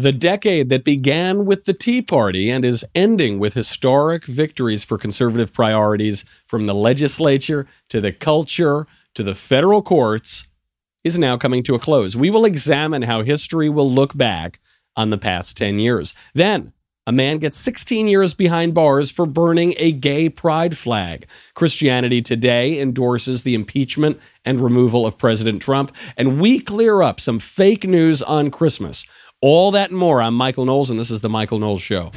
The decade that began with the Tea Party and is ending with historic victories for conservative priorities from the legislature to the culture to the federal courts is now coming to a close. We will examine how history will look back on the past 10 years. Then, a man gets 16 years behind bars for burning a gay pride flag. Christianity Today endorses the impeachment and removal of President Trump, and we clear up some fake news on Christmas. All that and more. I'm Michael Knowles, and this is The Michael Knowles Show.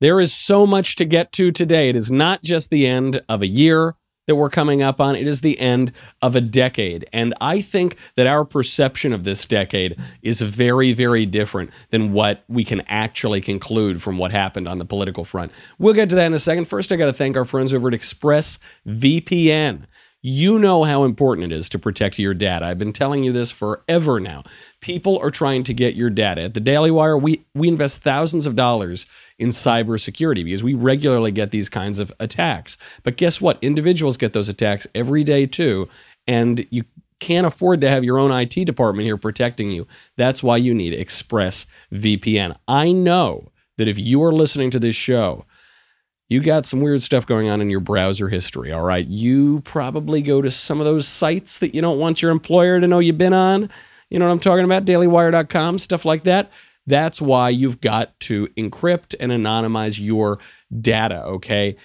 There is so much to get to today. It is not just the end of a year that we're coming up on. It is the end of a decade. And I think that our perception of this decade is very, very different than what we can actually conclude from what happened on the political front. We'll get to that in a second. First, I got to thank our friends over at ExpressVPN. You know how important it is to protect your data. I've been telling you this forever now. People are trying to get your data. At the Daily Wire, we, we invest thousands of dollars in cybersecurity because we regularly get these kinds of attacks. But guess what? Individuals get those attacks every day too. And you can't afford to have your own IT department here protecting you. That's why you need ExpressVPN. I know that if you are listening to this show, you got some weird stuff going on in your browser history, all right? You probably go to some of those sites that you don't want your employer to know you've been on. You know what I'm talking about? dailywire.com, stuff like that. That's why you've got to encrypt and anonymize your data, okay?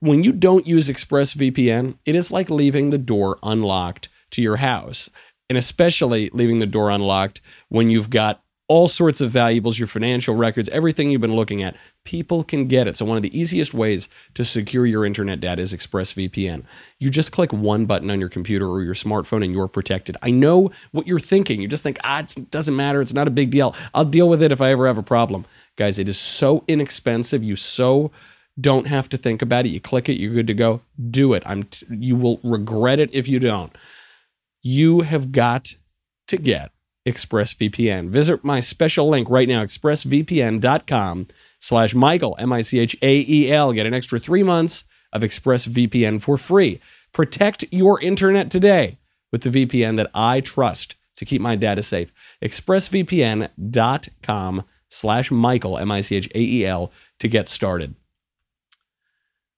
When you don't use ExpressVPN, it is like leaving the door unlocked to your house, and especially leaving the door unlocked when you've got all sorts of valuables, your financial records, everything you've been looking at. People can get it. So, one of the easiest ways to secure your internet data is ExpressVPN. You just click one button on your computer or your smartphone and you're protected. I know what you're thinking. You just think, ah, it doesn't matter. It's not a big deal. I'll deal with it if I ever have a problem. Guys, it is so inexpensive. You so don't have to think about it. You click it, you're good to go. Do it. I'm t- you will regret it if you don't. You have got to get ExpressVPN. Visit my special link right now, expressvpn.com slash Michael, M-I-C-H-A-E-L. Get an extra three months of ExpressVPN for free. Protect your internet today with the VPN that I trust to keep my data safe. ExpressVPN.com slash Michael, M-I-C-H-A-E-L, to get started.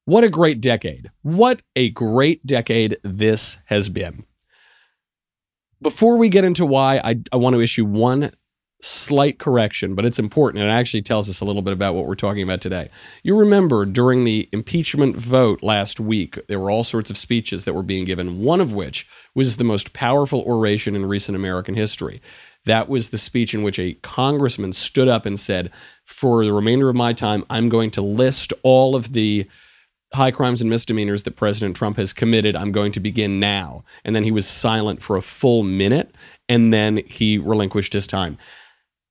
What a great decade. What a great decade this has been. Before we get into why, I, I want to issue one slight correction, but it's important and it actually tells us a little bit about what we're talking about today. You remember during the impeachment vote last week, there were all sorts of speeches that were being given, one of which was the most powerful oration in recent American history. That was the speech in which a congressman stood up and said, For the remainder of my time, I'm going to list all of the high crimes and misdemeanors that President Trump has committed. I'm going to begin now. And then he was silent for a full minute and then he relinquished his time.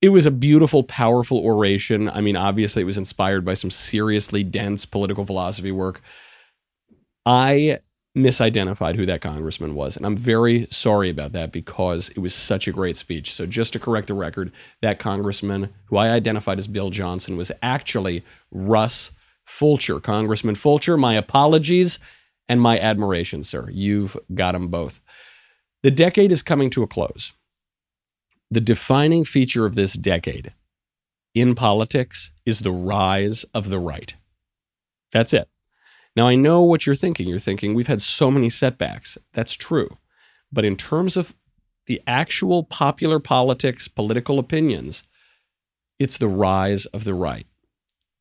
It was a beautiful, powerful oration. I mean, obviously, it was inspired by some seriously dense political philosophy work. I misidentified who that congressman was. And I'm very sorry about that because it was such a great speech. So, just to correct the record, that congressman, who I identified as Bill Johnson, was actually Russ Fulcher. Congressman Fulcher, my apologies and my admiration, sir. You've got them both. The decade is coming to a close. The defining feature of this decade in politics is the rise of the right. That's it. Now, I know what you're thinking. You're thinking, we've had so many setbacks. That's true. But in terms of the actual popular politics, political opinions, it's the rise of the right.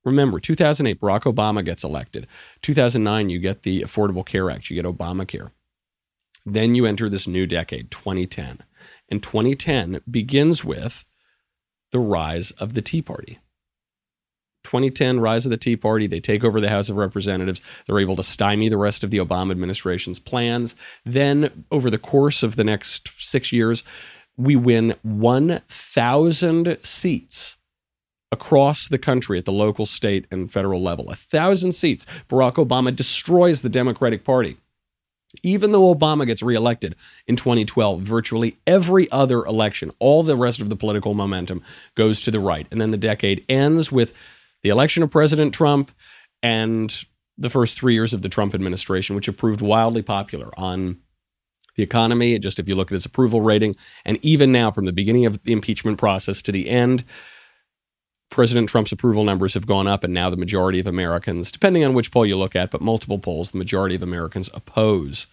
Remember, 2008, Barack Obama gets elected. 2009, you get the Affordable Care Act, you get Obamacare. Then you enter this new decade, 2010. And 2010 begins with the rise of the Tea Party. 2010 rise of the Tea Party. They take over the House of Representatives. They're able to stymie the rest of the Obama administration's plans. Then, over the course of the next six years, we win 1,000 seats across the country at the local, state, and federal level. A thousand seats. Barack Obama destroys the Democratic Party. Even though Obama gets reelected in 2012, virtually every other election, all the rest of the political momentum goes to the right. And then the decade ends with the election of President Trump and the first three years of the Trump administration, which have proved wildly popular on the economy, just if you look at his approval rating, and even now from the beginning of the impeachment process to the end, President Trump's approval numbers have gone up, and now the majority of Americans, depending on which poll you look at, but multiple polls, the majority of Americans oppose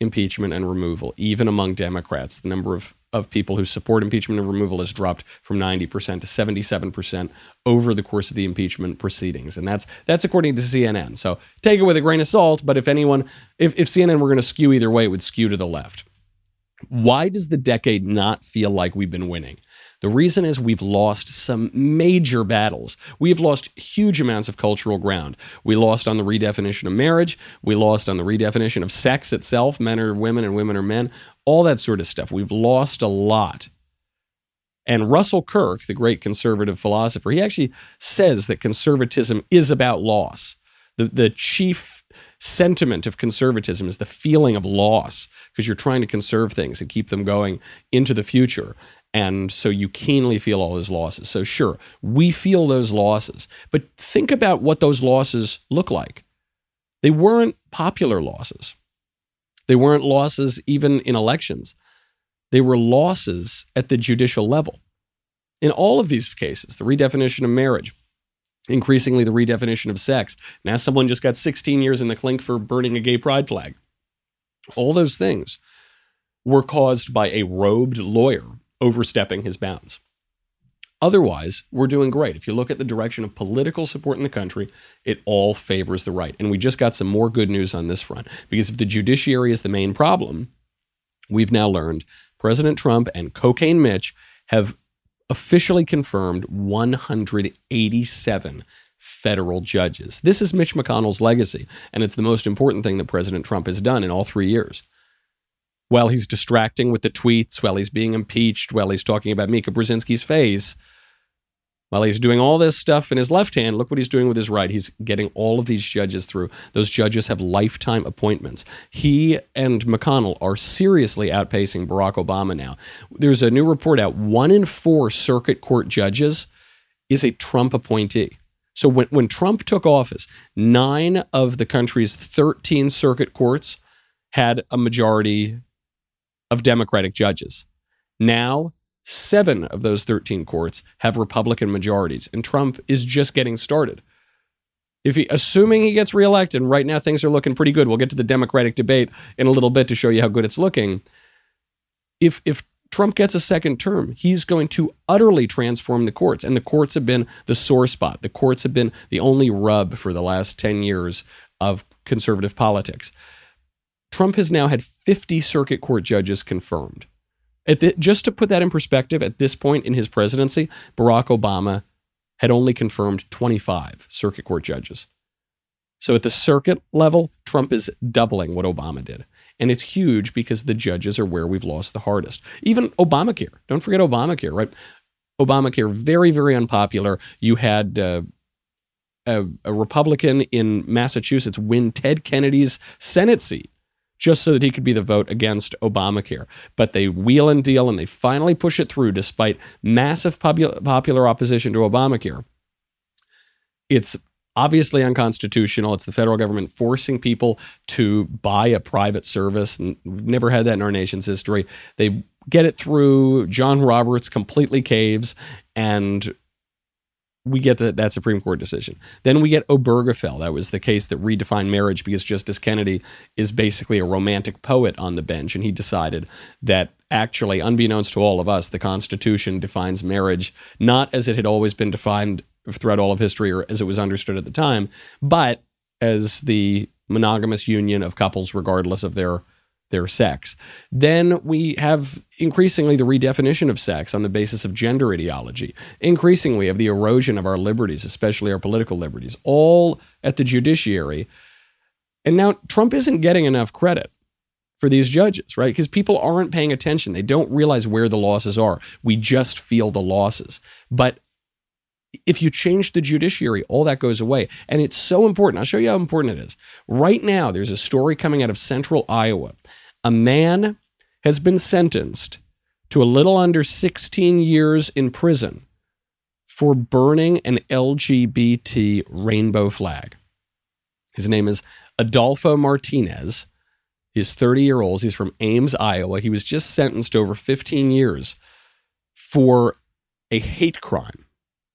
impeachment and removal, even among Democrats. The number of, of people who support impeachment and removal has dropped from 90% to 77% over the course of the impeachment proceedings. And that's that's according to CNN. So take it with a grain of salt, but if anyone if, if CNN were going to skew either way, it would skew to the left. Why does the decade not feel like we've been winning? The reason is we've lost some major battles. We've lost huge amounts of cultural ground. We lost on the redefinition of marriage. We lost on the redefinition of sex itself men are women and women are men, all that sort of stuff. We've lost a lot. And Russell Kirk, the great conservative philosopher, he actually says that conservatism is about loss. The, the chief sentiment of conservatism is the feeling of loss because you're trying to conserve things and keep them going into the future. And so you keenly feel all those losses. So, sure, we feel those losses. But think about what those losses look like. They weren't popular losses, they weren't losses even in elections. They were losses at the judicial level. In all of these cases, the redefinition of marriage, increasingly the redefinition of sex. Now, someone just got 16 years in the clink for burning a gay pride flag. All those things were caused by a robed lawyer overstepping his bounds. Otherwise, we're doing great. If you look at the direction of political support in the country, it all favors the right. And we just got some more good news on this front. Because if the judiciary is the main problem, we've now learned President Trump and Cocaine Mitch have officially confirmed 187 federal judges. This is Mitch McConnell's legacy, and it's the most important thing that President Trump has done in all three years while he's distracting with the tweets, while he's being impeached, while he's talking about Mika Brzezinski's face, while he's doing all this stuff in his left hand, look what he's doing with his right. He's getting all of these judges through. Those judges have lifetime appointments. He and McConnell are seriously outpacing Barack Obama now. There's a new report out one in four circuit court judges is a Trump appointee. So when, when Trump took office, nine of the country's 13 circuit courts had a majority of Democratic judges. Now, seven of those 13 courts have Republican majorities, and Trump is just getting started. If he, assuming he gets reelected, right now things are looking pretty good. We'll get to the Democratic debate in a little bit to show you how good it's looking. If if Trump gets a second term, he's going to utterly transform the courts. And the courts have been the sore spot. The courts have been the only rub for the last 10 years of conservative politics. Trump has now had 50 circuit court judges confirmed. The, just to put that in perspective, at this point in his presidency, Barack Obama had only confirmed 25 circuit court judges. So at the circuit level, Trump is doubling what Obama did. And it's huge because the judges are where we've lost the hardest. Even Obamacare. Don't forget Obamacare, right? Obamacare, very, very unpopular. You had uh, a, a Republican in Massachusetts win Ted Kennedy's Senate seat just so that he could be the vote against Obamacare. But they wheel and deal and they finally push it through despite massive popular opposition to Obamacare. It's obviously unconstitutional. It's the federal government forcing people to buy a private service. And we've never had that in our nation's history. They get it through. John Roberts completely caves and we get the, that Supreme Court decision. Then we get Obergefell. That was the case that redefined marriage because Justice Kennedy is basically a romantic poet on the bench. And he decided that actually, unbeknownst to all of us, the Constitution defines marriage not as it had always been defined throughout all of history or as it was understood at the time, but as the monogamous union of couples regardless of their their sex. Then we have increasingly the redefinition of sex on the basis of gender ideology. Increasingly, of the erosion of our liberties, especially our political liberties, all at the judiciary. And now Trump isn't getting enough credit for these judges, right? Because people aren't paying attention. They don't realize where the losses are. We just feel the losses. But if you change the judiciary, all that goes away. And it's so important. I'll show you how important it is. Right now, there's a story coming out of central Iowa. A man has been sentenced to a little under 16 years in prison for burning an LGBT rainbow flag. His name is Adolfo Martinez. He's 30 year old. He's from Ames, Iowa. He was just sentenced over 15 years for a hate crime.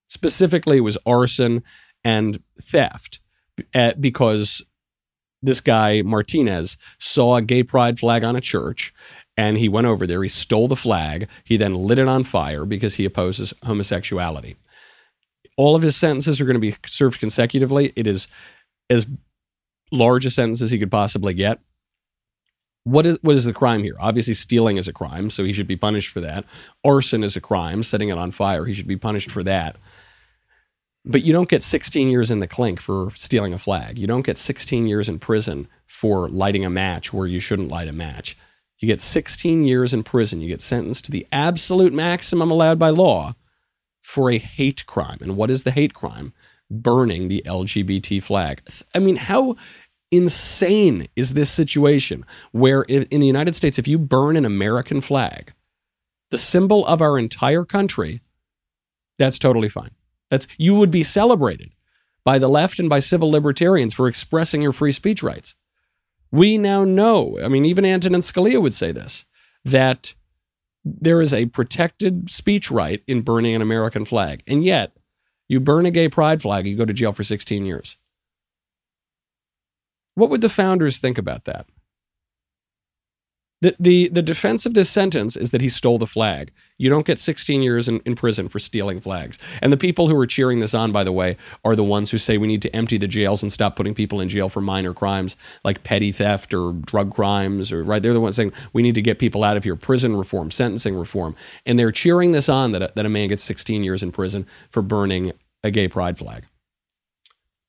Specifically, it was arson and theft because this guy, Martinez, saw a gay pride flag on a church and he went over there. He stole the flag. He then lit it on fire because he opposes homosexuality. All of his sentences are going to be served consecutively. It is as large a sentence as he could possibly get. What is what is the crime here? Obviously, stealing is a crime, so he should be punished for that. Arson is a crime, setting it on fire. He should be punished for that. But you don't get 16 years in the clink for stealing a flag. You don't get 16 years in prison for lighting a match where you shouldn't light a match. You get 16 years in prison. You get sentenced to the absolute maximum allowed by law for a hate crime. And what is the hate crime? Burning the LGBT flag. I mean, how insane is this situation where in the United States, if you burn an American flag, the symbol of our entire country, that's totally fine. That's you would be celebrated by the left and by civil libertarians for expressing your free speech rights. We now know, I mean, even Antonin Scalia would say this, that there is a protected speech right in burning an American flag. And yet, you burn a gay pride flag, you go to jail for 16 years. What would the founders think about that? The, the, the defense of this sentence is that he stole the flag. You don't get 16 years in, in prison for stealing flags. And the people who are cheering this on, by the way, are the ones who say we need to empty the jails and stop putting people in jail for minor crimes like petty theft or drug crimes, or right? They're the ones saying we need to get people out of here. Prison reform, sentencing reform, and they're cheering this on that a, that a man gets 16 years in prison for burning a gay pride flag.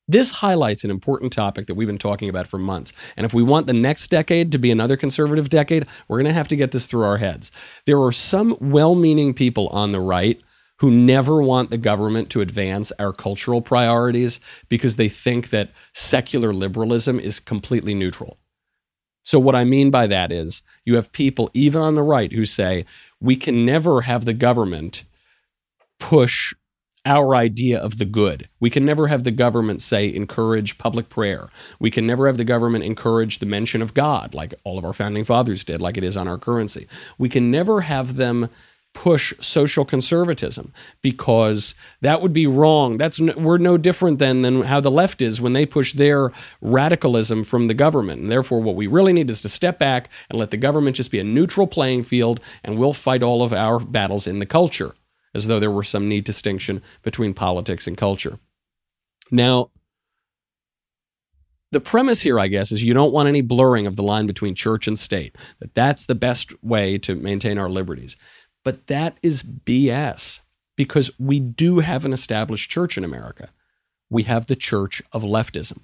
This highlights an important topic that we've been talking about for months. And if we want the next decade to be another conservative decade, we're going to have to get this through our heads. There are some well meaning people on the right who never want the government to advance our cultural priorities because they think that secular liberalism is completely neutral. So, what I mean by that is you have people, even on the right, who say we can never have the government push our idea of the good. We can never have the government say encourage public prayer. We can never have the government encourage the mention of God, like all of our founding fathers did, like it is on our currency. We can never have them push social conservatism because that would be wrong. That's we're no different than than how the left is when they push their radicalism from the government. And therefore, what we really need is to step back and let the government just be a neutral playing field, and we'll fight all of our battles in the culture as though there were some neat distinction between politics and culture. Now, the premise here, I guess, is you don't want any blurring of the line between church and state, that that's the best way to maintain our liberties. But that is BS because we do have an established church in America. We have the church of leftism.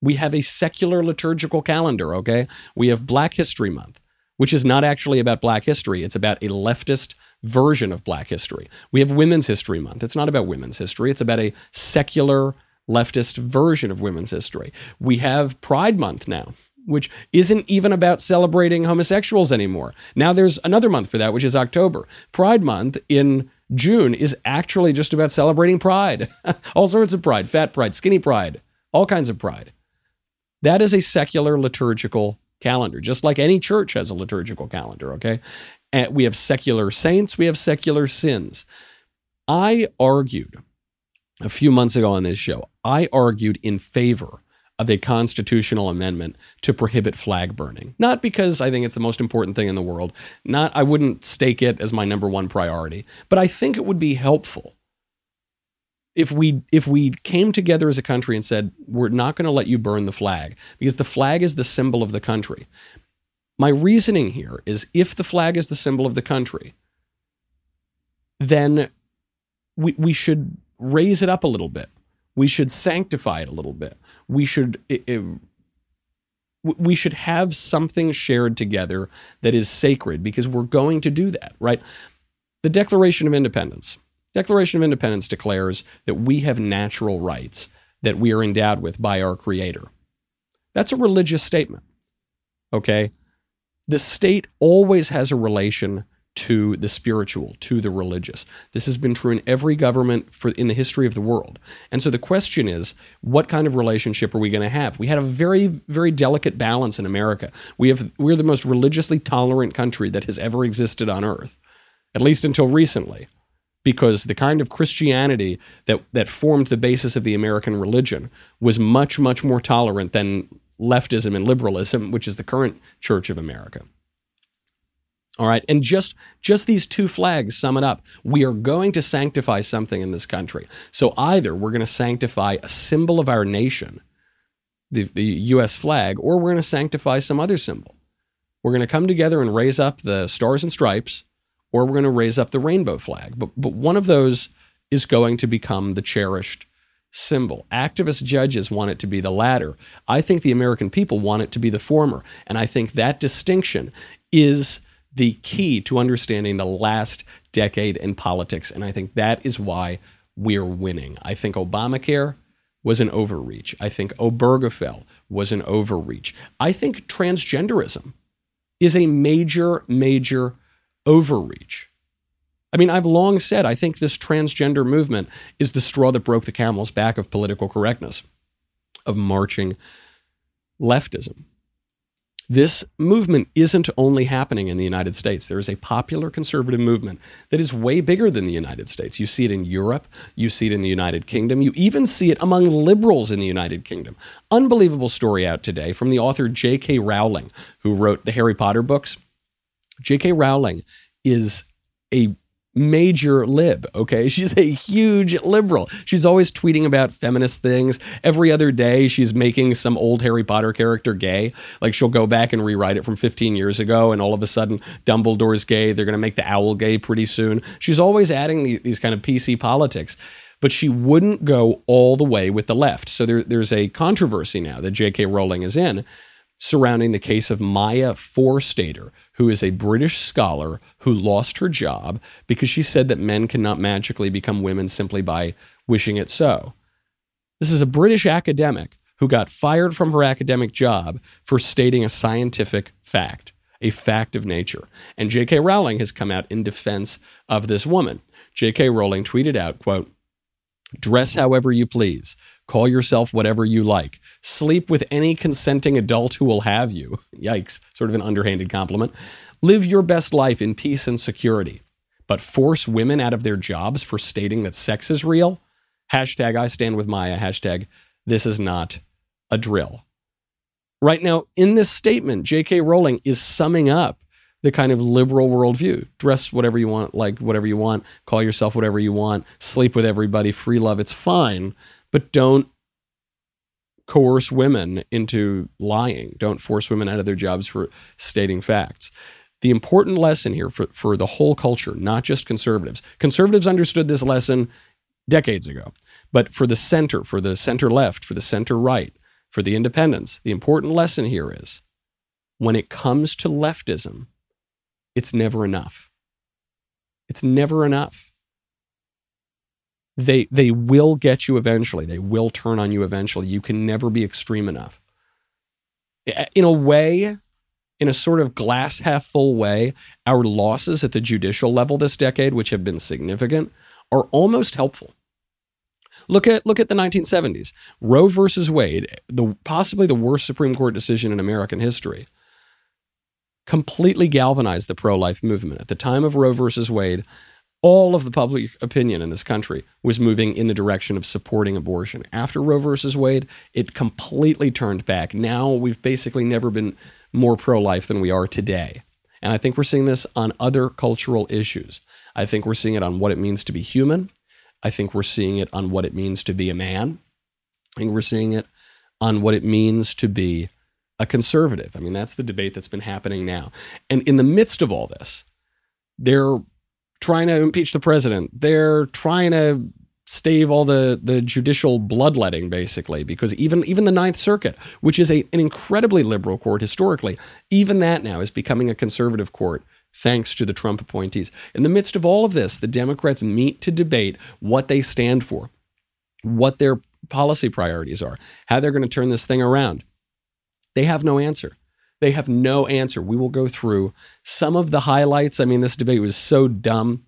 We have a secular liturgical calendar, okay? We have Black History Month, which is not actually about Black history. It's about a leftist version of Black history. We have Women's History Month. It's not about women's history, it's about a secular leftist version of women's history. We have Pride Month now. Which isn't even about celebrating homosexuals anymore. Now there's another month for that, which is October. Pride Month in June is actually just about celebrating pride. all sorts of pride, fat pride, skinny pride, all kinds of pride. That is a secular liturgical calendar, just like any church has a liturgical calendar, okay? And we have secular saints, we have secular sins. I argued a few months ago on this show, I argued in favor of a constitutional amendment to prohibit flag burning. Not because I think it's the most important thing in the world, not I wouldn't stake it as my number one priority, but I think it would be helpful if we if we came together as a country and said we're not going to let you burn the flag because the flag is the symbol of the country my reasoning here is if the flag is the symbol of the country then we we should raise it up a little bit we should sanctify it a little bit we should it, it, we should have something shared together that is sacred because we're going to do that right the declaration of independence Declaration of Independence declares that we have natural rights that we are endowed with by our Creator. That's a religious statement. Okay? The state always has a relation to the spiritual, to the religious. This has been true in every government for in the history of the world. And so the question is, what kind of relationship are we going to have? We had a very very delicate balance in America. We have we're the most religiously tolerant country that has ever existed on earth, at least until recently. Because the kind of Christianity that, that formed the basis of the American religion was much, much more tolerant than leftism and liberalism, which is the current Church of America. All right, and just just these two flags sum it up. We are going to sanctify something in this country. So either we're going to sanctify a symbol of our nation, the, the U.S. flag, or we're going to sanctify some other symbol. We're going to come together and raise up the stars and stripes, or we're going to raise up the rainbow flag. But but one of those is going to become the cherished symbol. Activist judges want it to be the latter. I think the American people want it to be the former, and I think that distinction is the key to understanding the last decade in politics. And I think that is why we're winning. I think Obamacare was an overreach. I think Obergefell was an overreach. I think transgenderism is a major, major overreach. I mean, I've long said I think this transgender movement is the straw that broke the camel's back of political correctness, of marching leftism. This movement isn't only happening in the United States. There is a popular conservative movement that is way bigger than the United States. You see it in Europe, you see it in the United Kingdom, you even see it among liberals in the United Kingdom. Unbelievable story out today from the author J.K. Rowling, who wrote the Harry Potter books. J.K. Rowling is a major lib, okay? She's a huge liberal. She's always tweeting about feminist things. Every other day, she's making some old Harry Potter character gay. Like she'll go back and rewrite it from 15 years ago, and all of a sudden, Dumbledore's gay. They're going to make the owl gay pretty soon. She's always adding these kind of PC politics. But she wouldn't go all the way with the left. So there, there's a controversy now that J.K. Rowling is in surrounding the case of Maya Forstater, who is a British scholar who lost her job because she said that men cannot magically become women simply by wishing it so. This is a British academic who got fired from her academic job for stating a scientific fact, a fact of nature. And J.K. Rowling has come out in defense of this woman. J.K. Rowling tweeted out, quote, Dress however you please. Call yourself whatever you like. Sleep with any consenting adult who will have you. Yikes, sort of an underhanded compliment. Live your best life in peace and security. But force women out of their jobs for stating that sex is real? Hashtag I stand with Maya. Hashtag this is not a drill. Right now, in this statement, J.K. Rowling is summing up the kind of liberal worldview. Dress whatever you want, like whatever you want, call yourself whatever you want, sleep with everybody, free love, it's fine but don't coerce women into lying. Don't force women out of their jobs for stating facts. The important lesson here for, for the whole culture, not just conservatives. Conservatives understood this lesson decades ago. But for the center, for the center left, for the center right, for the independents, the important lesson here is when it comes to leftism, it's never enough. It's never enough they they will get you eventually. They will turn on you eventually. You can never be extreme enough. In a way, in a sort of glass half full way, our losses at the judicial level this decade, which have been significant, are almost helpful. Look at look at the 1970s. Roe versus Wade, the possibly the worst Supreme Court decision in American history, completely galvanized the pro-life movement. At the time of Roe versus Wade, all of the public opinion in this country was moving in the direction of supporting abortion. After Roe versus Wade, it completely turned back. Now we've basically never been more pro life than we are today. And I think we're seeing this on other cultural issues. I think we're seeing it on what it means to be human. I think we're seeing it on what it means to be a man. I think we're seeing it on what it means to be a conservative. I mean, that's the debate that's been happening now. And in the midst of all this, there trying to impeach the president. They're trying to stave all the the judicial bloodletting basically because even even the ninth circuit which is a, an incredibly liberal court historically even that now is becoming a conservative court thanks to the trump appointees. In the midst of all of this the democrats meet to debate what they stand for what their policy priorities are how they're going to turn this thing around. They have no answer They have no answer. We will go through some of the highlights. I mean, this debate was so dumb.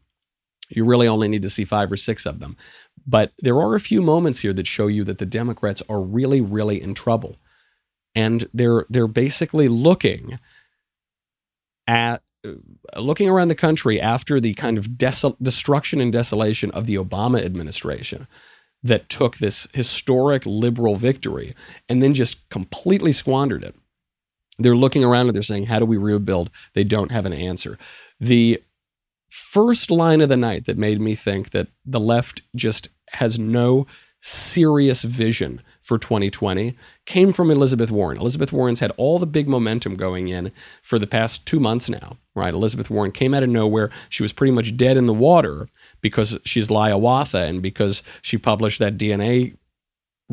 You really only need to see five or six of them. But there are a few moments here that show you that the Democrats are really, really in trouble. And they're they're basically looking at uh, looking around the country after the kind of desol- destruction and desolation of the Obama administration that took this historic liberal victory and then just completely squandered it. They're looking around and they're saying, How do we rebuild? They don't have an answer. The first line of the night that made me think that the left just has no serious vision for 2020 came from Elizabeth Warren. Elizabeth Warren's had all the big momentum going in for the past two months now, right? Elizabeth Warren came out of nowhere. She was pretty much dead in the water because she's Liawatha and because she published that DNA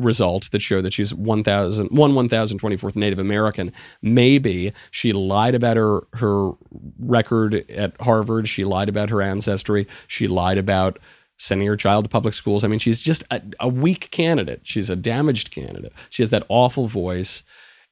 result that showed that she's 1,000, 1 1,024th Native American. Maybe she lied about her, her record at Harvard. She lied about her ancestry. She lied about sending her child to public schools. I mean, she's just a, a weak candidate. She's a damaged candidate. She has that awful voice.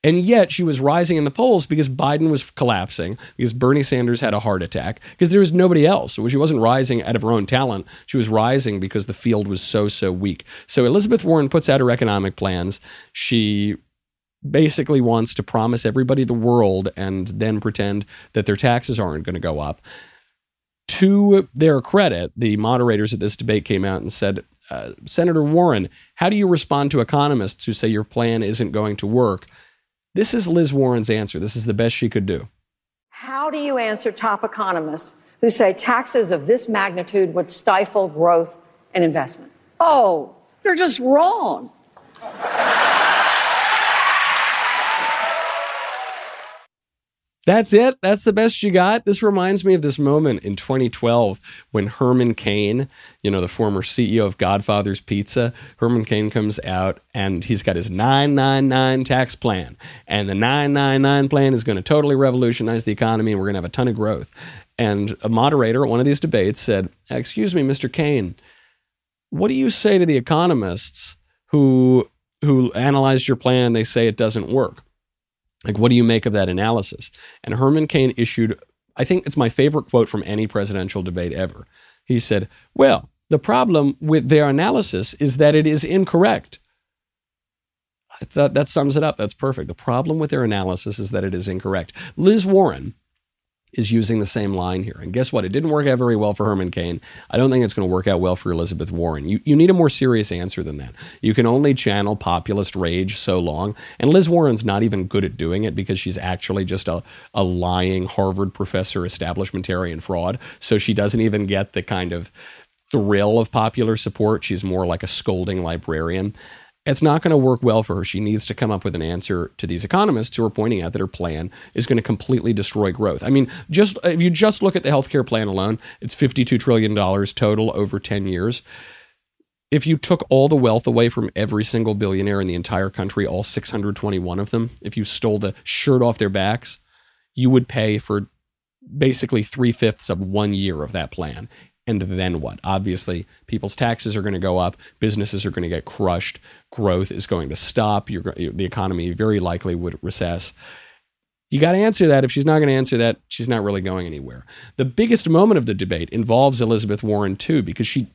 And yet she was rising in the polls because Biden was collapsing, because Bernie Sanders had a heart attack, because there was nobody else. She wasn't rising out of her own talent. She was rising because the field was so, so weak. So Elizabeth Warren puts out her economic plans. She basically wants to promise everybody the world and then pretend that their taxes aren't going to go up. To their credit, the moderators at this debate came out and said, uh, Senator Warren, how do you respond to economists who say your plan isn't going to work? This is Liz Warren's answer. This is the best she could do. How do you answer top economists who say taxes of this magnitude would stifle growth and investment? Oh, they're just wrong. That's it. That's the best you got. This reminds me of this moment in 2012 when Herman Cain, you know, the former CEO of Godfather's Pizza, Herman Cain comes out and he's got his 999 tax plan. And the 999 plan is going to totally revolutionize the economy and we're going to have a ton of growth. And a moderator at one of these debates said, Excuse me, Mr. Cain, what do you say to the economists who who analyzed your plan and they say it doesn't work? Like, what do you make of that analysis? And Herman Cain issued, I think it's my favorite quote from any presidential debate ever. He said, Well, the problem with their analysis is that it is incorrect. I thought that sums it up. That's perfect. The problem with their analysis is that it is incorrect. Liz Warren, is using the same line here. And guess what? It didn't work out very well for Herman Cain. I don't think it's going to work out well for Elizabeth Warren. You, you need a more serious answer than that. You can only channel populist rage so long. And Liz Warren's not even good at doing it because she's actually just a, a lying Harvard professor, establishmentarian fraud. So she doesn't even get the kind of thrill of popular support. She's more like a scolding librarian it's not going to work well for her. She needs to come up with an answer to these economists who are pointing out that her plan is going to completely destroy growth. I mean, just if you just look at the healthcare plan alone, it's $52 trillion total over 10 years. If you took all the wealth away from every single billionaire in the entire country, all 621 of them, if you stole the shirt off their backs, you would pay for basically three fifths of one year of that plan. And then what? Obviously, people's taxes are going to go up, businesses are going to get crushed, growth is going to stop, You're, the economy very likely would recess. You got to answer that. If she's not going to answer that, she's not really going anywhere. The biggest moment of the debate involves Elizabeth Warren, too, because she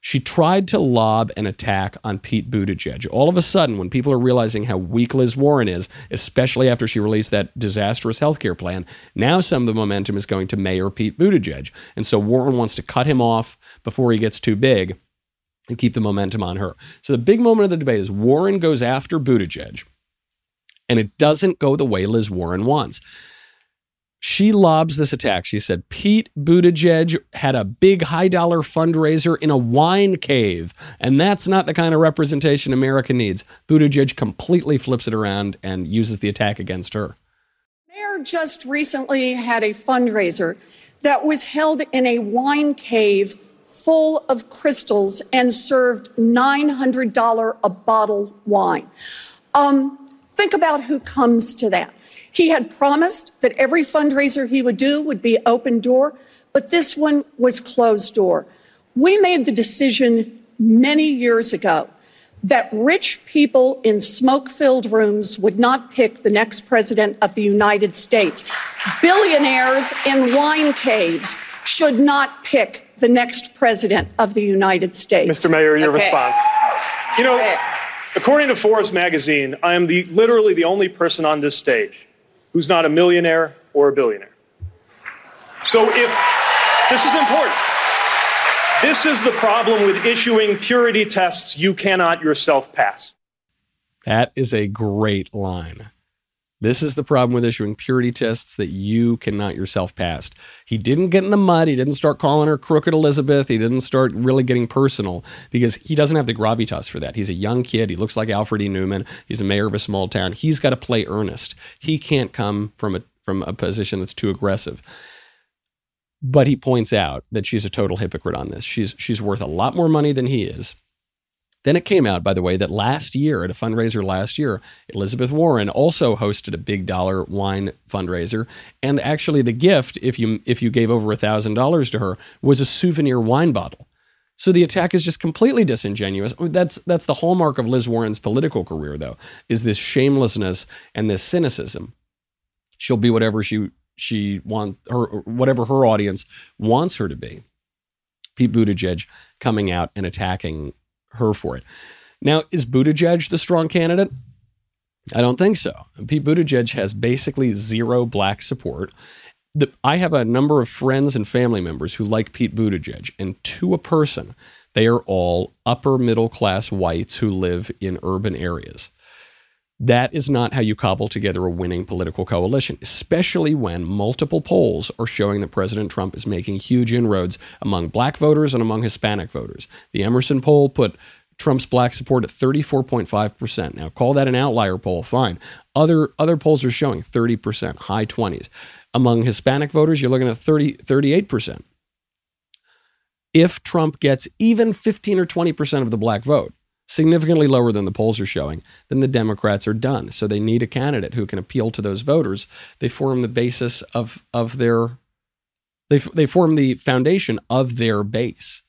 she tried to lob an attack on Pete Buttigieg. All of a sudden, when people are realizing how weak Liz Warren is, especially after she released that disastrous healthcare plan, now some of the momentum is going to Mayor Pete Buttigieg. And so Warren wants to cut him off before he gets too big and keep the momentum on her. So the big moment of the debate is Warren goes after Buttigieg, and it doesn't go the way Liz Warren wants she lobs this attack. She said Pete Buttigieg had a big high dollar fundraiser in a wine cave, and that's not the kind of representation America needs. Buttigieg completely flips it around and uses the attack against her. Mayor just recently had a fundraiser that was held in a wine cave full of crystals and served $900 a bottle wine. Um, think about who comes to that. He had promised that every fundraiser he would do would be open door, but this one was closed door. We made the decision many years ago that rich people in smoke filled rooms would not pick the next president of the United States. Billionaires in wine caves should not pick the next president of the United States. Mr. Mayor, your okay. response. You know, according to Forbes magazine, I am the, literally the only person on this stage who's not a millionaire or a billionaire. So if this is important. This is the problem with issuing purity tests you cannot yourself pass. That is a great line. This is the problem with issuing purity tests that you cannot yourself pass. He didn't get in the mud. He didn't start calling her crooked Elizabeth. He didn't start really getting personal because he doesn't have the gravitas for that. He's a young kid. He looks like Alfred E. Neuman. He's a mayor of a small town. He's got to play earnest. He can't come from a from a position that's too aggressive. But he points out that she's a total hypocrite on this. She's she's worth a lot more money than he is. Then it came out, by the way, that last year at a fundraiser last year, Elizabeth Warren also hosted a big dollar wine fundraiser, and actually the gift, if you if you gave over thousand dollars to her, was a souvenir wine bottle. So the attack is just completely disingenuous. That's that's the hallmark of Liz Warren's political career, though, is this shamelessness and this cynicism. She'll be whatever she she want her whatever her audience wants her to be. Pete Buttigieg coming out and attacking her for it. Now, is Buttigieg the strong candidate? I don't think so. Pete Buttigieg has basically zero black support. The, I have a number of friends and family members who like Pete Buttigieg, and to a person, they are all upper middle class whites who live in urban areas. That is not how you cobble together a winning political coalition, especially when multiple polls are showing that President Trump is making huge inroads among black voters and among Hispanic voters. The Emerson poll put Trump's black support at 34.5%. Now, call that an outlier poll, fine. Other other polls are showing 30%, high 20s. Among Hispanic voters, you're looking at 30 38%. If Trump gets even 15 or 20% of the black vote, significantly lower than the polls are showing, then the Democrats are done. So they need a candidate who can appeal to those voters. They form the basis of of their they they form the foundation of their base.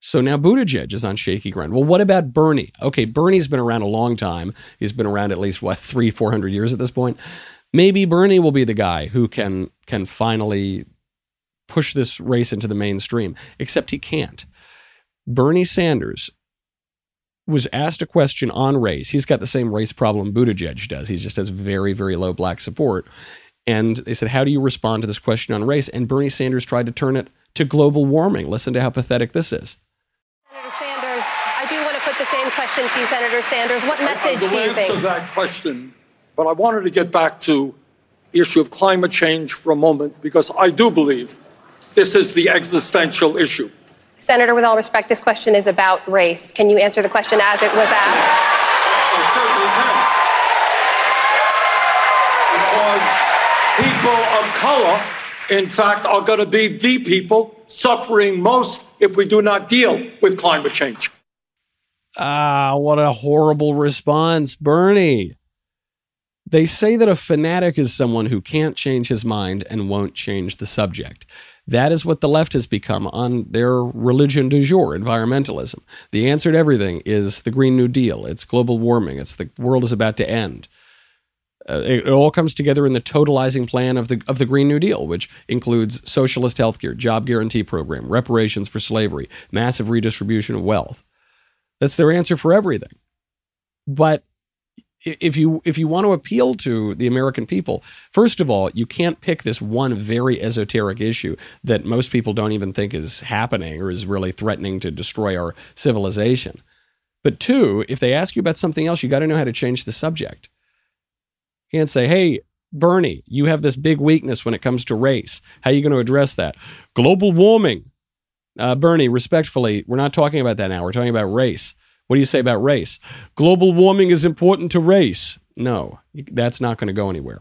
So now Buttigieg is on shaky ground. Well, what about Bernie? Okay, Bernie's been around a long time. He's been around at least what three, four hundred years at this point. Maybe Bernie will be the guy who can can finally push this race into the mainstream. Except he can't. Bernie Sanders was asked a question on race. He's got the same race problem Buttigieg does. He just has very, very low black support. And they said, How do you respond to this question on race? And Bernie Sanders tried to turn it to global warming. Listen to how pathetic this is. Senator Sanders, I do want to put the same question to you, Senator Sanders. What message do you think? answer that question, but I wanted to get back to the issue of climate change for a moment because I do believe this is the existential issue. Senator, with all respect, this question is about race. Can you answer the question as it was asked? I certainly can. Because people of color, in fact, are going to be the people suffering most if we do not deal with climate change. Ah, what a horrible response, Bernie. They say that a fanatic is someone who can't change his mind and won't change the subject. That is what the left has become on their religion du jour, environmentalism. The answer to everything is the Green New Deal. It's global warming. It's the world is about to end. Uh, it, it, all comes together in the totalizing plan of the of the Green New Deal, which includes socialist healthcare, job guarantee program, reparations for slavery, massive redistribution of wealth. That's their answer for everything. But if you if you want to appeal to the American people, first of all, you can't pick this one very esoteric issue that most people don't even think is happening or is really threatening to destroy our civilization. But two, if they ask you about something else, you got to know how to change the subject. You can't say, "Hey, Bernie, you have this big weakness when it comes to race. How are you going to address that?" Global warming. Uh, Bernie, respectfully, we're not talking about that now. We're talking about race. What do you say about race? Global warming is important to race. No, that's not going to go anywhere.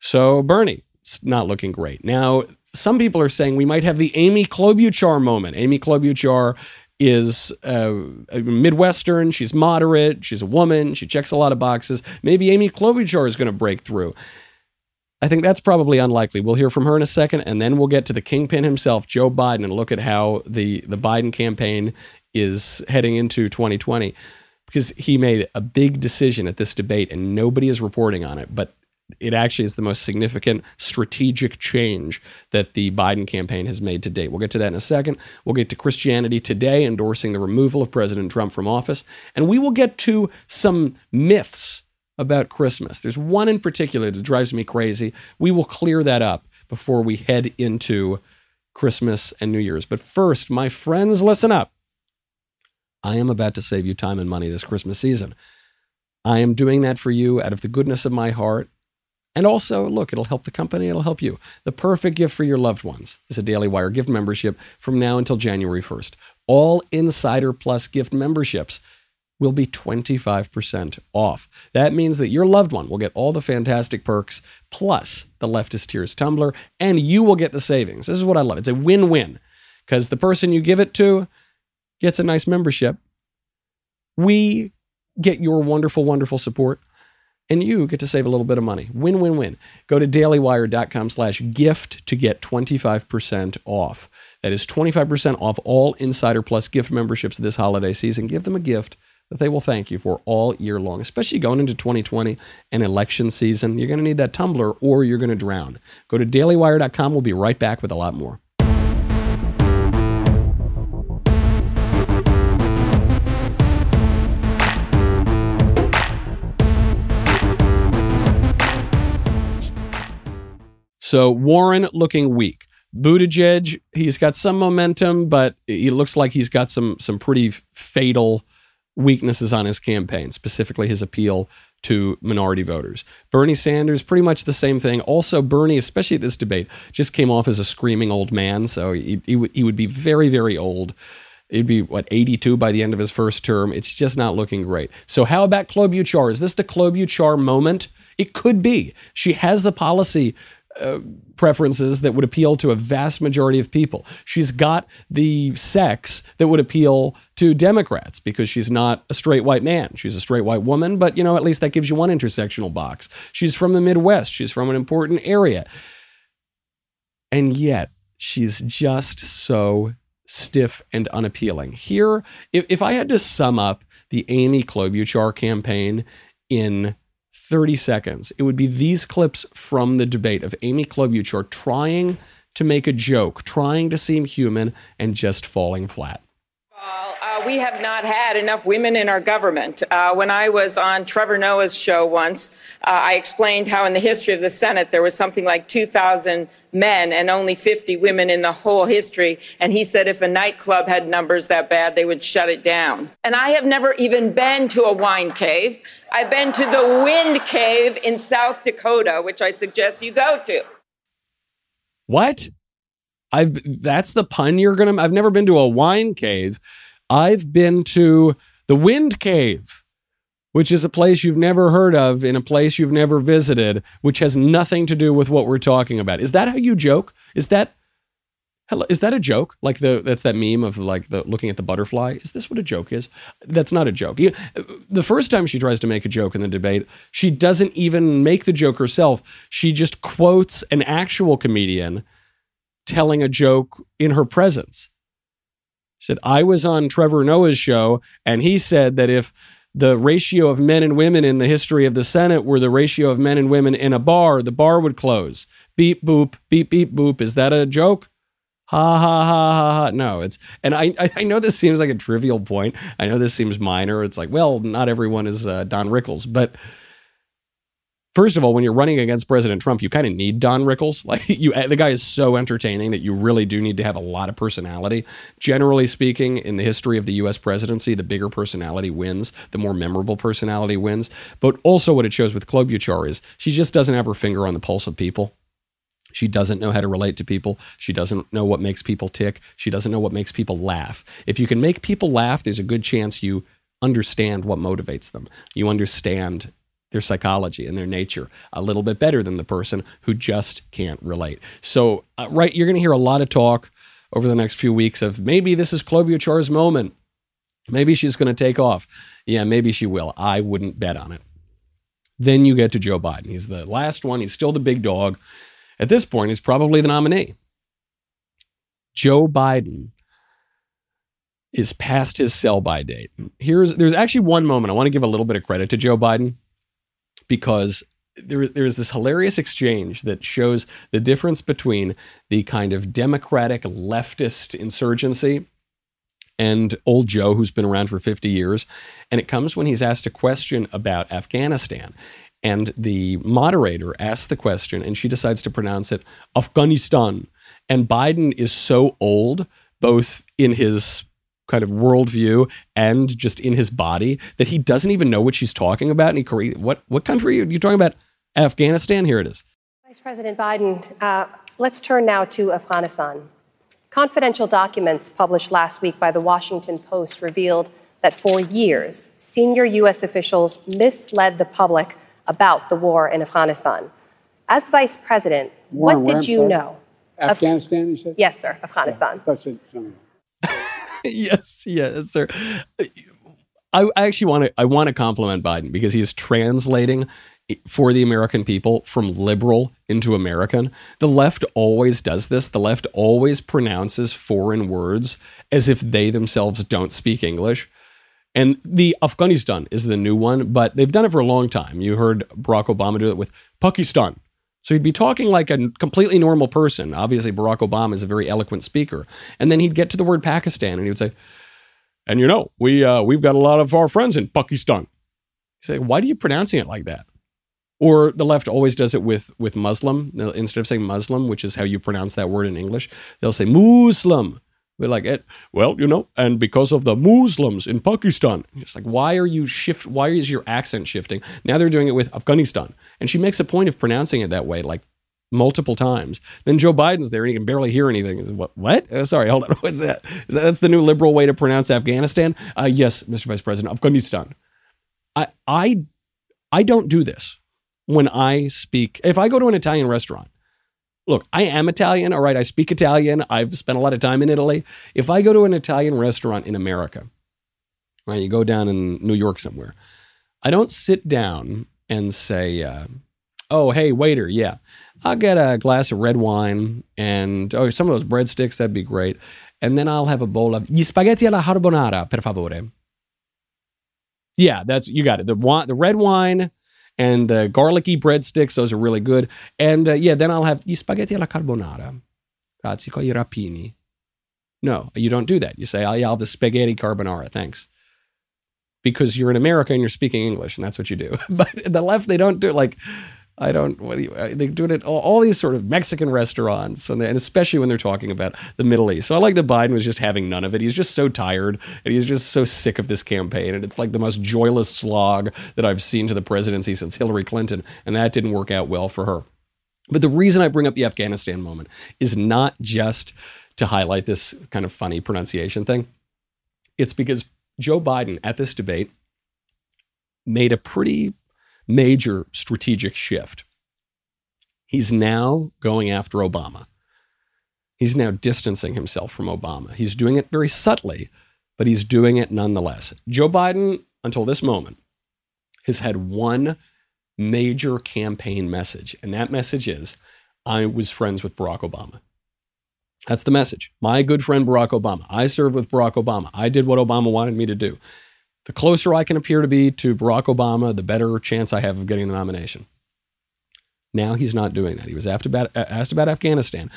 So, Bernie, it's not looking great. Now, some people are saying we might have the Amy Klobuchar moment. Amy Klobuchar is uh, Midwestern. She's moderate. She's a woman. She checks a lot of boxes. Maybe Amy Klobuchar is going to break through. I think that's probably unlikely. We'll hear from her in a second, and then we'll get to the kingpin himself, Joe Biden, and look at how the, the Biden campaign is heading into 2020. because he made a big decision at this debate and nobody is reporting on it. But it actually is the most significant strategic change that the Biden campaign has made to date. We'll get to that in a second. We'll get to Christianity Today endorsing the removal of President Trump from office. And we will get to some myths about Christmas. There's one in particular that drives me crazy. We will clear that up before we head into Christmas and New Year's. But first, my friends, listen up. I am about to save you time and money this Christmas season. I am doing that for you out of the goodness of my heart. And also, look, it'll help the company, it'll help you. The perfect gift for your loved ones is a Daily Wire gift membership from now until January 1st. All Insider Plus gift memberships will be 25% off. That means that your loved one will get all the fantastic perks plus the Leftist Tears tumbler, and you will get the savings. This is what I love. It's a win win because the person you give it to gets a nice membership. We get your wonderful, wonderful support. And you get to save a little bit of money. Win, win, win. Go to dailywire.com slash gift to get 25% off. That is 25% off all Insider Plus gift memberships this holiday season. Give them a gift that they will thank you for all year long, especially going into 2020 and election season. You're going to need that tumbler or you're going to drown. Go to dailywire.com. We'll be right back with a lot more. So Warren looking weak. Buttigieg, he's got some momentum, but he looks like he's got some some pretty fatal weaknesses on his campaign, specifically his appeal to minority voters. Bernie Sanders, pretty much the same thing. Also, Bernie, especially at this debate, just came off as a screaming old man, so he, he, w- he would be very, very old. It'd be what 82 by the end of his first term. It's just not looking great. So how about Klobuchar? Is this the Klobuchar moment? It could be. She has the policy uh, preferences that would appeal to a vast majority of people. She's got the sex that would appeal to Democrats because she's not a straight white man. She's a straight white woman, but you know, at least that gives you one intersectional box. She's from the Midwest. She's from an important area. And yet, she's just so stiff and unappealing. Here, if, if I had to sum up the Amy Klobuchar campaign in 30 seconds, it would be these clips from the debate of Amy Klobuchar trying to make a joke, trying to seem human, and just falling flat. Uh, we have not had enough women in our government. Uh, when I was on Trevor Noah's show once, uh, I explained how in the history of the Senate there was something like 2,000 men and only 50 women in the whole history. And he said if a nightclub had numbers that bad, they would shut it down. And I have never even been to a wine cave. I've been to the Wind Cave in South Dakota, which I suggest you go to. What? I've that's the pun you're gonna. I've never been to a wine cave. I've been to the Wind Cave, which is a place you've never heard of in a place you've never visited, which has nothing to do with what we're talking about. Is that how you joke? Is that hello? Is that a joke? Like the that's that meme of like the looking at the butterfly. Is this what a joke is? That's not a joke. You, the first time she tries to make a joke in the debate, she doesn't even make the joke herself. She just quotes an actual comedian telling a joke in her presence. She said, I was on Trevor Noah's show, and he said that if the ratio of men and women in the history of the Senate were the ratio of men and women in a bar, the bar would close. Beep, boop, beep, beep, boop. Is that a joke? Ha ha ha ha ha. No, it's and I I know this seems like a trivial point. I know this seems minor. It's like, well, not everyone is uh, Don Rickles, but first of all, when you're running against President Trump, you kind of need Don Rickles. Like you, the guy is so entertaining that you really do need to have a lot of personality. Generally speaking, in the history of the U.S. presidency, the bigger personality wins, the more memorable personality wins. But also, what it shows with Klobuchar is she just doesn't have her finger on the pulse of people. She doesn't know how to relate to people. She doesn't know what makes people tick. She doesn't know what makes people laugh. If you can make people laugh, there's a good chance you understand what motivates them. You understand their psychology and their nature a little bit better than the person who just can't relate. So, uh, right, you're going to hear a lot of talk over the next few weeks of maybe this is Klobuchar's moment. Maybe she's going to take off. Yeah, maybe she will. I wouldn't bet on it. Then you get to Joe Biden. He's the last one. He's still the big dog. At this point, he's probably the nominee. Joe Biden is past his sell by date. Here's there's actually one moment I want to give a little bit of credit to Joe Biden because there, there's this hilarious exchange that shows the difference between the kind of democratic leftist insurgency and old Joe, who's been around for 50 years. And it comes when he's asked a question about Afghanistan. And the moderator asks the question, and she decides to pronounce it Afghanistan. And Biden is so old, both in his kind of worldview and just in his body, that he doesn't even know what she's talking about. And he, what, what country are you talking about? Afghanistan? Here it is. Vice President Biden, uh, let's turn now to Afghanistan. Confidential documents published last week by the Washington Post revealed that for years, senior U.S. officials misled the public about the war in Afghanistan. As vice president, war what did you sorry? know? Afghanistan, you said? Yes, sir, Afghanistan. yes, yes, sir. I, I actually want to I want to compliment Biden because he is translating for the American people from liberal into American. The left always does this. The left always pronounces foreign words as if they themselves don't speak English. And the Afghanistan is the new one, but they've done it for a long time. You heard Barack Obama do it with Pakistan. So he'd be talking like a completely normal person. Obviously, Barack Obama is a very eloquent speaker. And then he'd get to the word Pakistan and he would say, and you know, we, uh, we've got a lot of our friends in Pakistan. You say, why are you pronouncing it like that? Or the left always does it with with Muslim. Instead of saying Muslim, which is how you pronounce that word in English, they'll say Muslim. We're like, it, well, you know, and because of the Muslims in Pakistan, it's like, why are you shift? Why is your accent shifting? Now they're doing it with Afghanistan, and she makes a point of pronouncing it that way, like multiple times. Then Joe Biden's there, and he can barely hear anything. What? What? Oh, sorry, hold on. What's that? that? That's the new liberal way to pronounce Afghanistan. Uh, yes, Mr. Vice President, Afghanistan. I I I don't do this when I speak. If I go to an Italian restaurant look, I am Italian. All right. I speak Italian. I've spent a lot of time in Italy. If I go to an Italian restaurant in America, right, you go down in New York somewhere, I don't sit down and say, uh, oh, hey, waiter, yeah, I'll get a glass of red wine and, oh, some of those breadsticks, that'd be great. And then I'll have a bowl of gli spaghetti alla carbonara, per favore. Yeah, that's, you got it. The, the red wine, and the garlicky breadsticks. Those are really good. And uh, yeah, then I'll have gli spaghetti alla carbonara. Grazie con i rapini. No, you don't do that. You say, I'll have the spaghetti carbonara. Thanks. Because you're in America and you're speaking English, and that's what you do. But the left, they don't do it like, I don't. What do you? They do it all, all these sort of Mexican restaurants, and, they, and, especially when they're talking about the Middle East. So I like that Biden was just having none of it. He's just so tired, and he's just so sick of this campaign, and it's like the most joyless slog that I've seen to the presidency since Hillary Clinton, and that didn't work out well for her. But the reason I bring up the Afghanistan moment is not just to highlight this kind of funny pronunciation thing. It's because Joe Biden at this debate made a pretty major strategic shift. He's now going after Obama. He's now distancing himself from Obama. He's doing it very subtly, but he's doing it nonetheless. Joe Biden, until this moment, has had one major campaign message, and that message is I was friends with Barack Obama. That's the message. My good friend Barack Obama. I served with Barack Obama. I did what Obama wanted me to do the closer I can appear to be to Barack Obama, the better chance I have of getting the nomination. Now he's not doing that. He was asked about, asked about Afghanistan.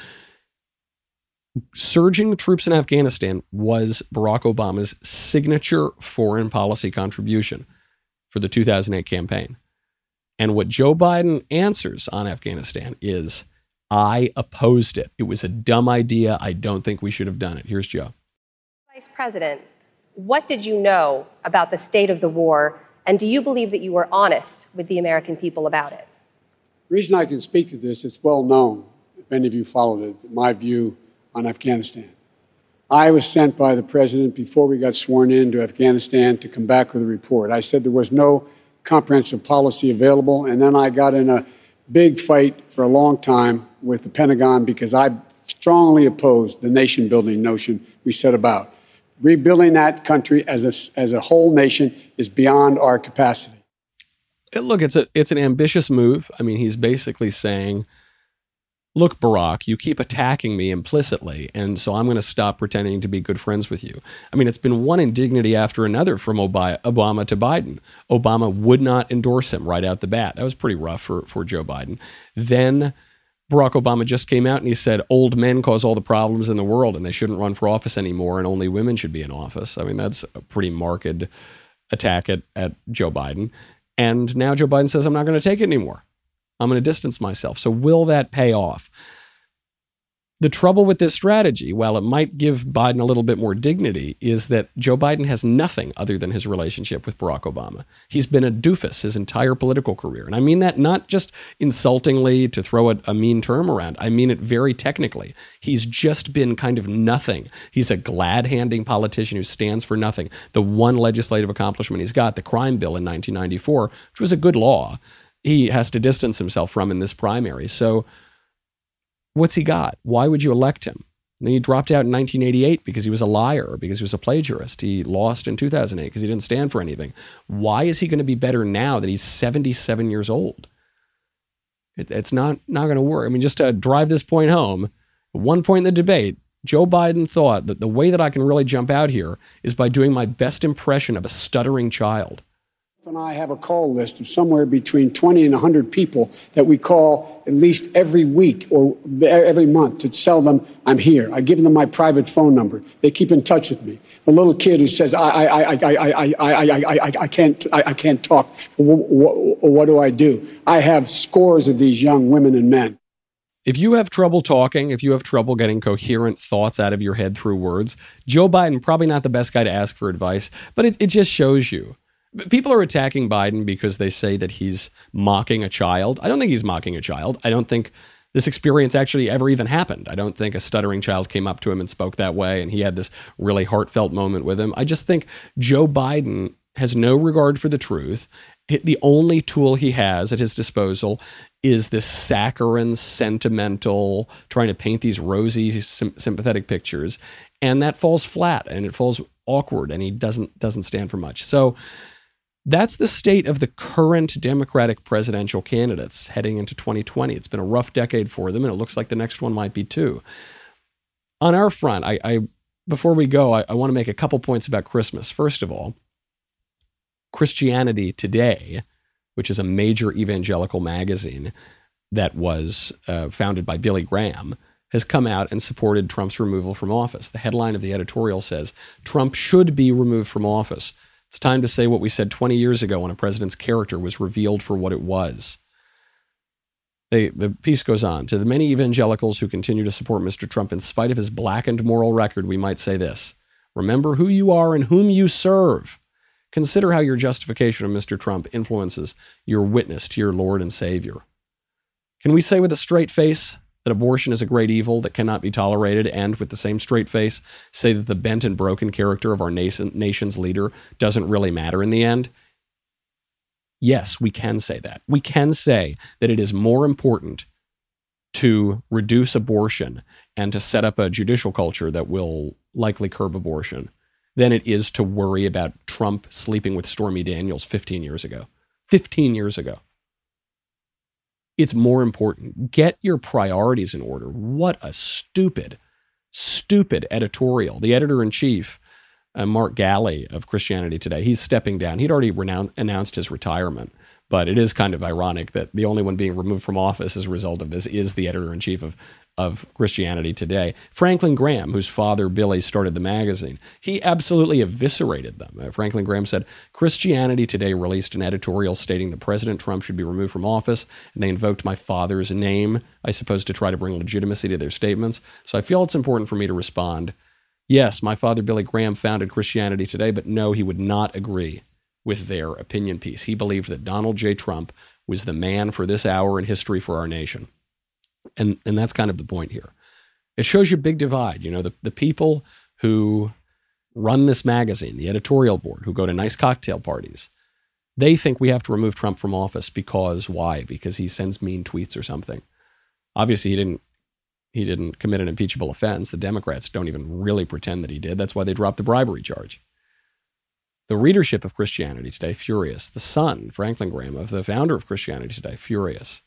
Surging troops in Afghanistan was Barack Obama's signature foreign policy contribution for the 2008 campaign. And what Joe Biden answers on Afghanistan is I opposed it. It was a dumb idea. I don't think we should have done it. Here's Joe. Vice President, what did you know about the state of the war, and do you believe that you were honest with the American people about it? The reason I can speak to this, it's well known, if any of you followed it, my view on Afghanistan. I was sent by the president before we got sworn in to Afghanistan to come back with a report. I said there was no comprehensive policy available, and then I got in a big fight for a long time with the Pentagon because I strongly opposed the nation building notion we set about rebuilding that country as a, as a whole nation is beyond our capacity. Look, it's a it's an ambitious move. I mean, he's basically saying look, Barack, you keep attacking me implicitly, and so I'm going to stop pretending to be good friends with you. I mean, it's been one indignity after another from Obama to Biden. Obama would not endorse him right out the bat. That was pretty rough for, for Joe Biden. Then Barack Obama just came out and he said old men cause all the problems in the world and they shouldn't run for office anymore and only women should be in office. I mean, that's a pretty marked attack at, at Joe Biden. And now Joe Biden says, I'm not going to take it anymore. I'm going to distance myself. So, will that pay off? The trouble with this strategy, while it might give Biden a little bit more dignity, is that Joe Biden has nothing other than his relationship with Barack Obama. He's been a doofus his entire political career. And I mean that not just insultingly to throw a, a mean term around, I mean it very technically. He's just been kind of nothing. He's a glad handing politician who stands for nothing. The one legislative accomplishment he's got, the crime bill in 1994, which was a good law, he has to distance himself from in this primary. So, what's he got? Why would you elect him? And he dropped out in 1988 because he was a liar, because he was a plagiarist. He lost in 2008 because he didn't stand for anything. Why is he going to be better now that he's 77 years old? It, it's not, not going to work. I mean, just to drive this point home, at one point in the debate, Joe Biden thought that the way that I can really jump out here is by doing my best impression of a stuttering child and I have a call list of somewhere between 20 and 100 people that we call at least every week or every month to tell them I'm here. I give them my private phone number. They keep in touch with me. The little kid who says, I, I, I, I, I, I, I, I, can't, I, I can't talk. What, what do I do? I have scores of these young women and men. If you have trouble talking, if you have trouble getting coherent thoughts out of your head through words, Joe Biden, probably not the best guy to ask for advice, but it, it just shows you People are attacking Biden because they say that he's mocking a child. I don't think he's mocking a child. I don't think this experience actually ever even happened. I don't think a stuttering child came up to him and spoke that way and he had this really heartfelt moment with him. I just think Joe Biden has no regard for the truth. The only tool he has at his disposal is this saccharine, sentimental, trying to paint these rosy, sympathetic pictures, and that falls flat and it falls awkward, and he doesn't doesn't stand for much. So that's the state of the current Democratic presidential candidates heading into 2020. It's been a rough decade for them, and it looks like the next one might be too. On our front, I, I before we go, I, I want to make a couple points about Christmas. First of all, Christianity Today, which is a major evangelical magazine that was uh, founded by Billy Graham, has come out and supported Trump's removal from office. The headline of the editorial says Trump should be removed from office. It's time to say what we said 20 years ago when a president's character was revealed for what it was. They, the piece goes on To the many evangelicals who continue to support Mr. Trump in spite of his blackened moral record, we might say this Remember who you are and whom you serve. Consider how your justification of Mr. Trump influences your witness to your Lord and Savior. Can we say with a straight face that abortion is a great evil that cannot be tolerated, and with the same straight face, say that the bent and broken character of our nation, nation's leader doesn't really matter in the end? Yes, we can say that. We can say that it is more important to reduce abortion and to set up a judicial culture that will likely curb abortion than it is to worry about Trump sleeping with Stormy Daniels 15 years ago. 15 years ago it's more important. Get your priorities in order. What a stupid, stupid editorial. The editor in chief, uh, Mark Galli of Christianity Today, he's stepping down. He'd already announced his retirement. But it is kind of ironic that the only one being removed from office as a result of this is the editor in chief of of Christianity Today. Franklin Graham, whose father Billy started the magazine, he absolutely eviscerated them. Uh, Franklin Graham said Christianity Today released an editorial stating that President Trump should be removed from office, and they invoked my father's name, I suppose, to try to bring legitimacy to their statements. So I feel it's important for me to respond. Yes, my father Billy Graham founded Christianity Today, but no, he would not agree with their opinion piece. He believed that Donald J. Trump was the man for this hour in history for our nation. And, and that's kind of the point here. It shows you a big divide. You know, the, the people who run this magazine, the editorial board, who go to nice cocktail parties, they think we have to remove Trump from office because why? Because he sends mean tweets or something. Obviously, he didn't. He didn't commit an impeachable offense. The Democrats don't even really pretend that he did. That's why they dropped the bribery charge. The readership of Christianity Today, furious. The son, Franklin Graham, of the founder of Christianity Today, furious.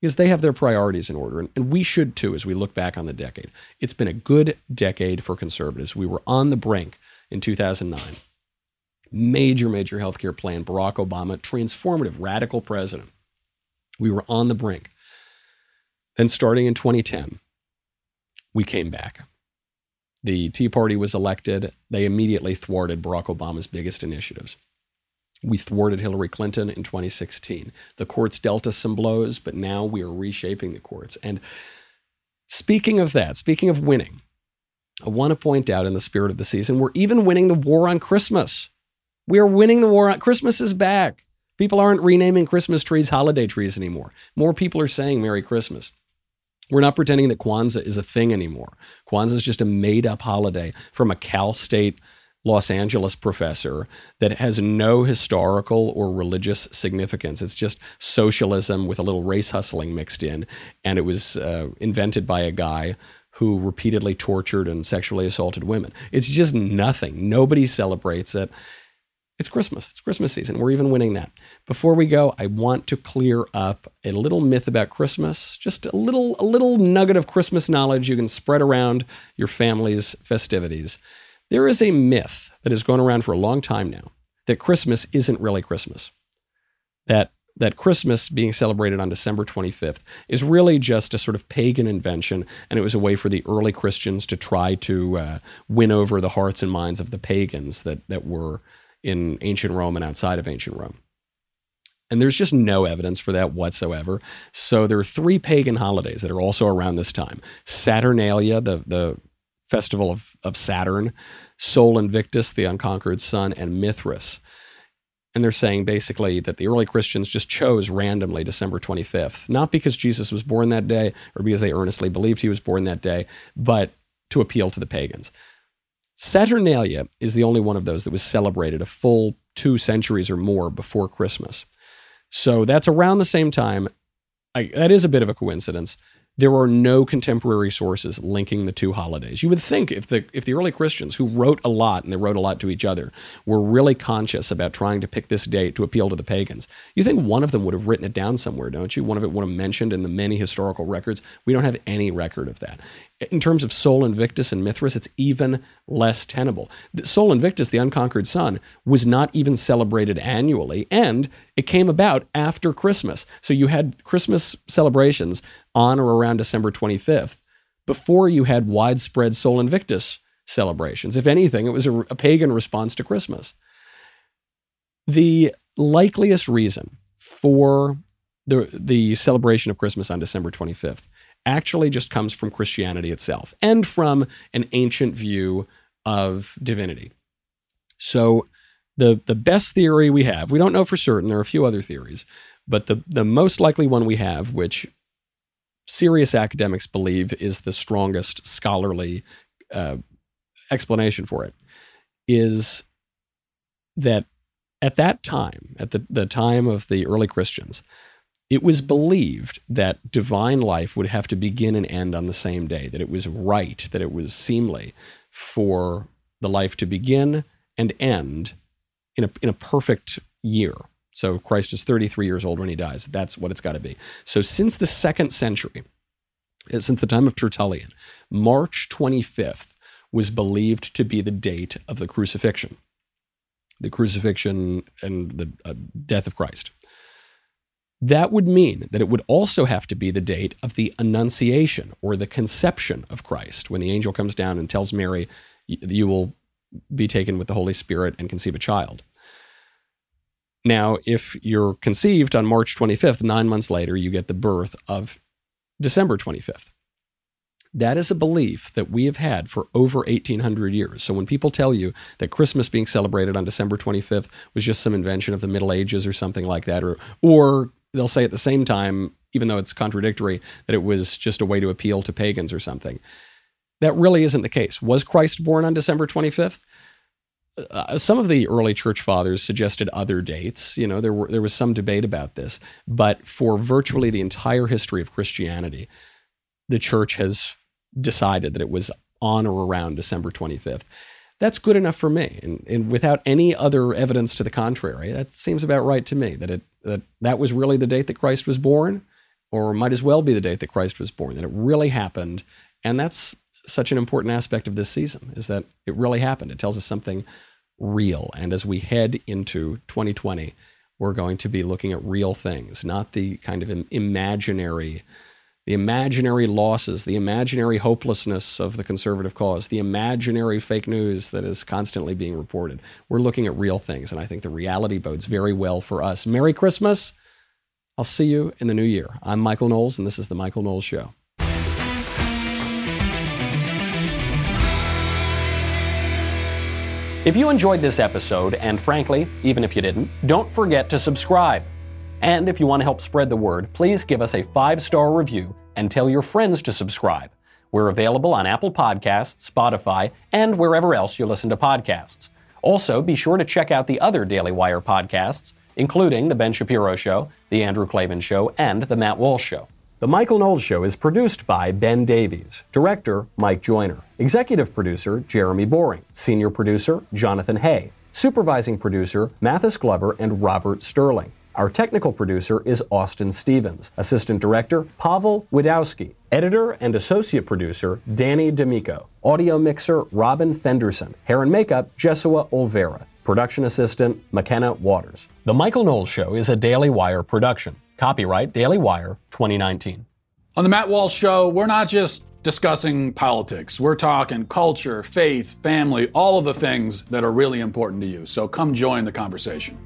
because they have their priorities in order. And, and we should too as we look back on the decade. It's been a good decade for conservatives. We were on the brink in 2009. Major, major healthcare plan, Barack Obama, transformative, radical president. We were on the brink. Then, starting in 2010, we came back. The Tea Party was elected. They immediately thwarted Barack Obama's biggest initiatives. We thwarted Hillary Clinton in 2016. The courts dealt us some blows, but now we are reshaping the courts. And speaking of that, speaking of winning, I want to point out in the spirit of the season, we're even winning the war on Christmas. We are winning the war on Christmas is back. People aren't renaming Christmas trees holiday trees anymore. More people are saying Merry Christmas. We're not pretending that Kwanzaa is a thing anymore. Kwanzaa is just a made up holiday from a Cal State Los Angeles professor that has no historical or religious significance. It's just socialism with a little race hustling mixed in. And it was uh, invented by a guy who repeatedly tortured and sexually assaulted women. It's just nothing. Nobody celebrates it. It's Christmas. It's Christmas season. We're even winning that. Before we go, I want to clear up a little myth about Christmas. Just a little a little nugget of Christmas knowledge you can spread around your family's festivities. There is a myth that has gone around for a long time now that Christmas isn't really Christmas. That that Christmas being celebrated on December 25th is really just a sort of pagan invention, and it was a way for the early Christians to try to uh, win over the hearts and minds of the pagans that that were in ancient Rome and outside of ancient Rome. And there's just no evidence for that whatsoever. So there are three pagan holidays that are also around this time Saturnalia, the, the festival of, of Saturn, Sol Invictus, the unconquered sun, and Mithras. And they're saying basically that the early Christians just chose randomly December 25th, not because Jesus was born that day or because they earnestly believed he was born that day, but to appeal to the pagans. Saturnalia is the only one of those that was celebrated a full two centuries or more before Christmas. So that's around the same time. I, that is a bit of a coincidence there are no contemporary sources linking the two holidays. You would think if the if the early Christians who wrote a lot and they wrote a lot to each other were really conscious about trying to pick this date to appeal to the pagans, you think one of them would have written it down somewhere, don't you? One of it would have mentioned in the many historical records. We don't have any record of that. In terms of Sol Invictus and Mithras, it's even less tenable. Sol Invictus, the unconquered sun, was not even celebrated annually, and it came about after Christmas. So you had Christmas celebrations on or around December 25th before you had widespread Sol Invictus celebrations. If anything, it was a, a pagan response to Christmas. The likeliest reason for the, the celebration of Christmas on December 25th actually just comes from Christianity itself and from an ancient view of divinity. So the the best theory we have, we don't know for certain, there are a few other theories, but the, the most likely one we have, which serious academics believe is the strongest scholarly uh, explanation for it, is that at that time, at the, the time of the early Christians, it was believed that divine life would have to begin and end on the same day, that it was right, that it was seemly for the life to begin and end in a, in a perfect year. So Christ is 33 years old when he dies. That's what it's got to be. So since the second century, uh, since the time of Tertullian, March 25th was believed to be the date of the crucifixion, the crucifixion and the uh, death of Christ. That would mean that it would also have to be the date of the Annunciation or the conception of Christ, when the angel comes down and tells Mary, You will be taken with the Holy Spirit and conceive a child. Now, if you're conceived on March 25th, nine months later, you get the birth of December 25th. That is a belief that we have had for over 1800 years. So when people tell you that Christmas being celebrated on December 25th was just some invention of the Middle Ages or something like that, or, or they'll say at the same time, even though it's contradictory, that it was just a way to appeal to pagans or something. That really isn't the case. Was Christ born on December 25th? Uh, some of the early church fathers suggested other dates. You know, there were there was some debate about this, but for virtually the entire history of Christianity, the church has decided that it was on or around December 25th that's good enough for me. And, and without any other evidence to the contrary, that seems about right to me that it that that was really the date that Christ was born, or might as well be the date that Christ was born, that it really happened. And that's such an important aspect of this season, is that it really happened. It tells us something real. And as we head into 2020, we're going to be looking at real things, not the kind of imaginary, the imaginary losses, the imaginary hopelessness of the conservative cause, the imaginary fake news that is constantly being reported. We're looking at real things, and I think the reality bodes very well for us. Merry Christmas. I'll see you in the new year. I'm Michael Knowles, and this is The Michael Knowles Show. If you enjoyed this episode, and frankly, even if you didn't, don't forget to subscribe. And if you want to help spread the word, please give us a five star review and tell your friends to subscribe. We're available on Apple Podcasts, Spotify, and wherever else you listen to podcasts. Also, be sure to check out the other Daily Wire podcasts including The Ben Shapiro Show, The Andrew Klavan Show, and The Matt Walsh Show. The Michael Knowles Show is produced by Ben Davies, director Mike Joyner, executive producer Jeremy Boring, senior producer Jonathan Hay, supervising producer Mathis Glover and Robert Sterling. Our technical producer is Austin Stevens, assistant director Pavel Widowski, editor and associate producer Danny D'Amico, audio mixer Robin Fenderson, hair and makeup Jesua Olvera. Production assistant, McKenna Waters. The Michael Knowles Show is a Daily Wire production. Copyright Daily Wire 2019. On the Matt Walsh Show, we're not just discussing politics. We're talking culture, faith, family, all of the things that are really important to you. So come join the conversation.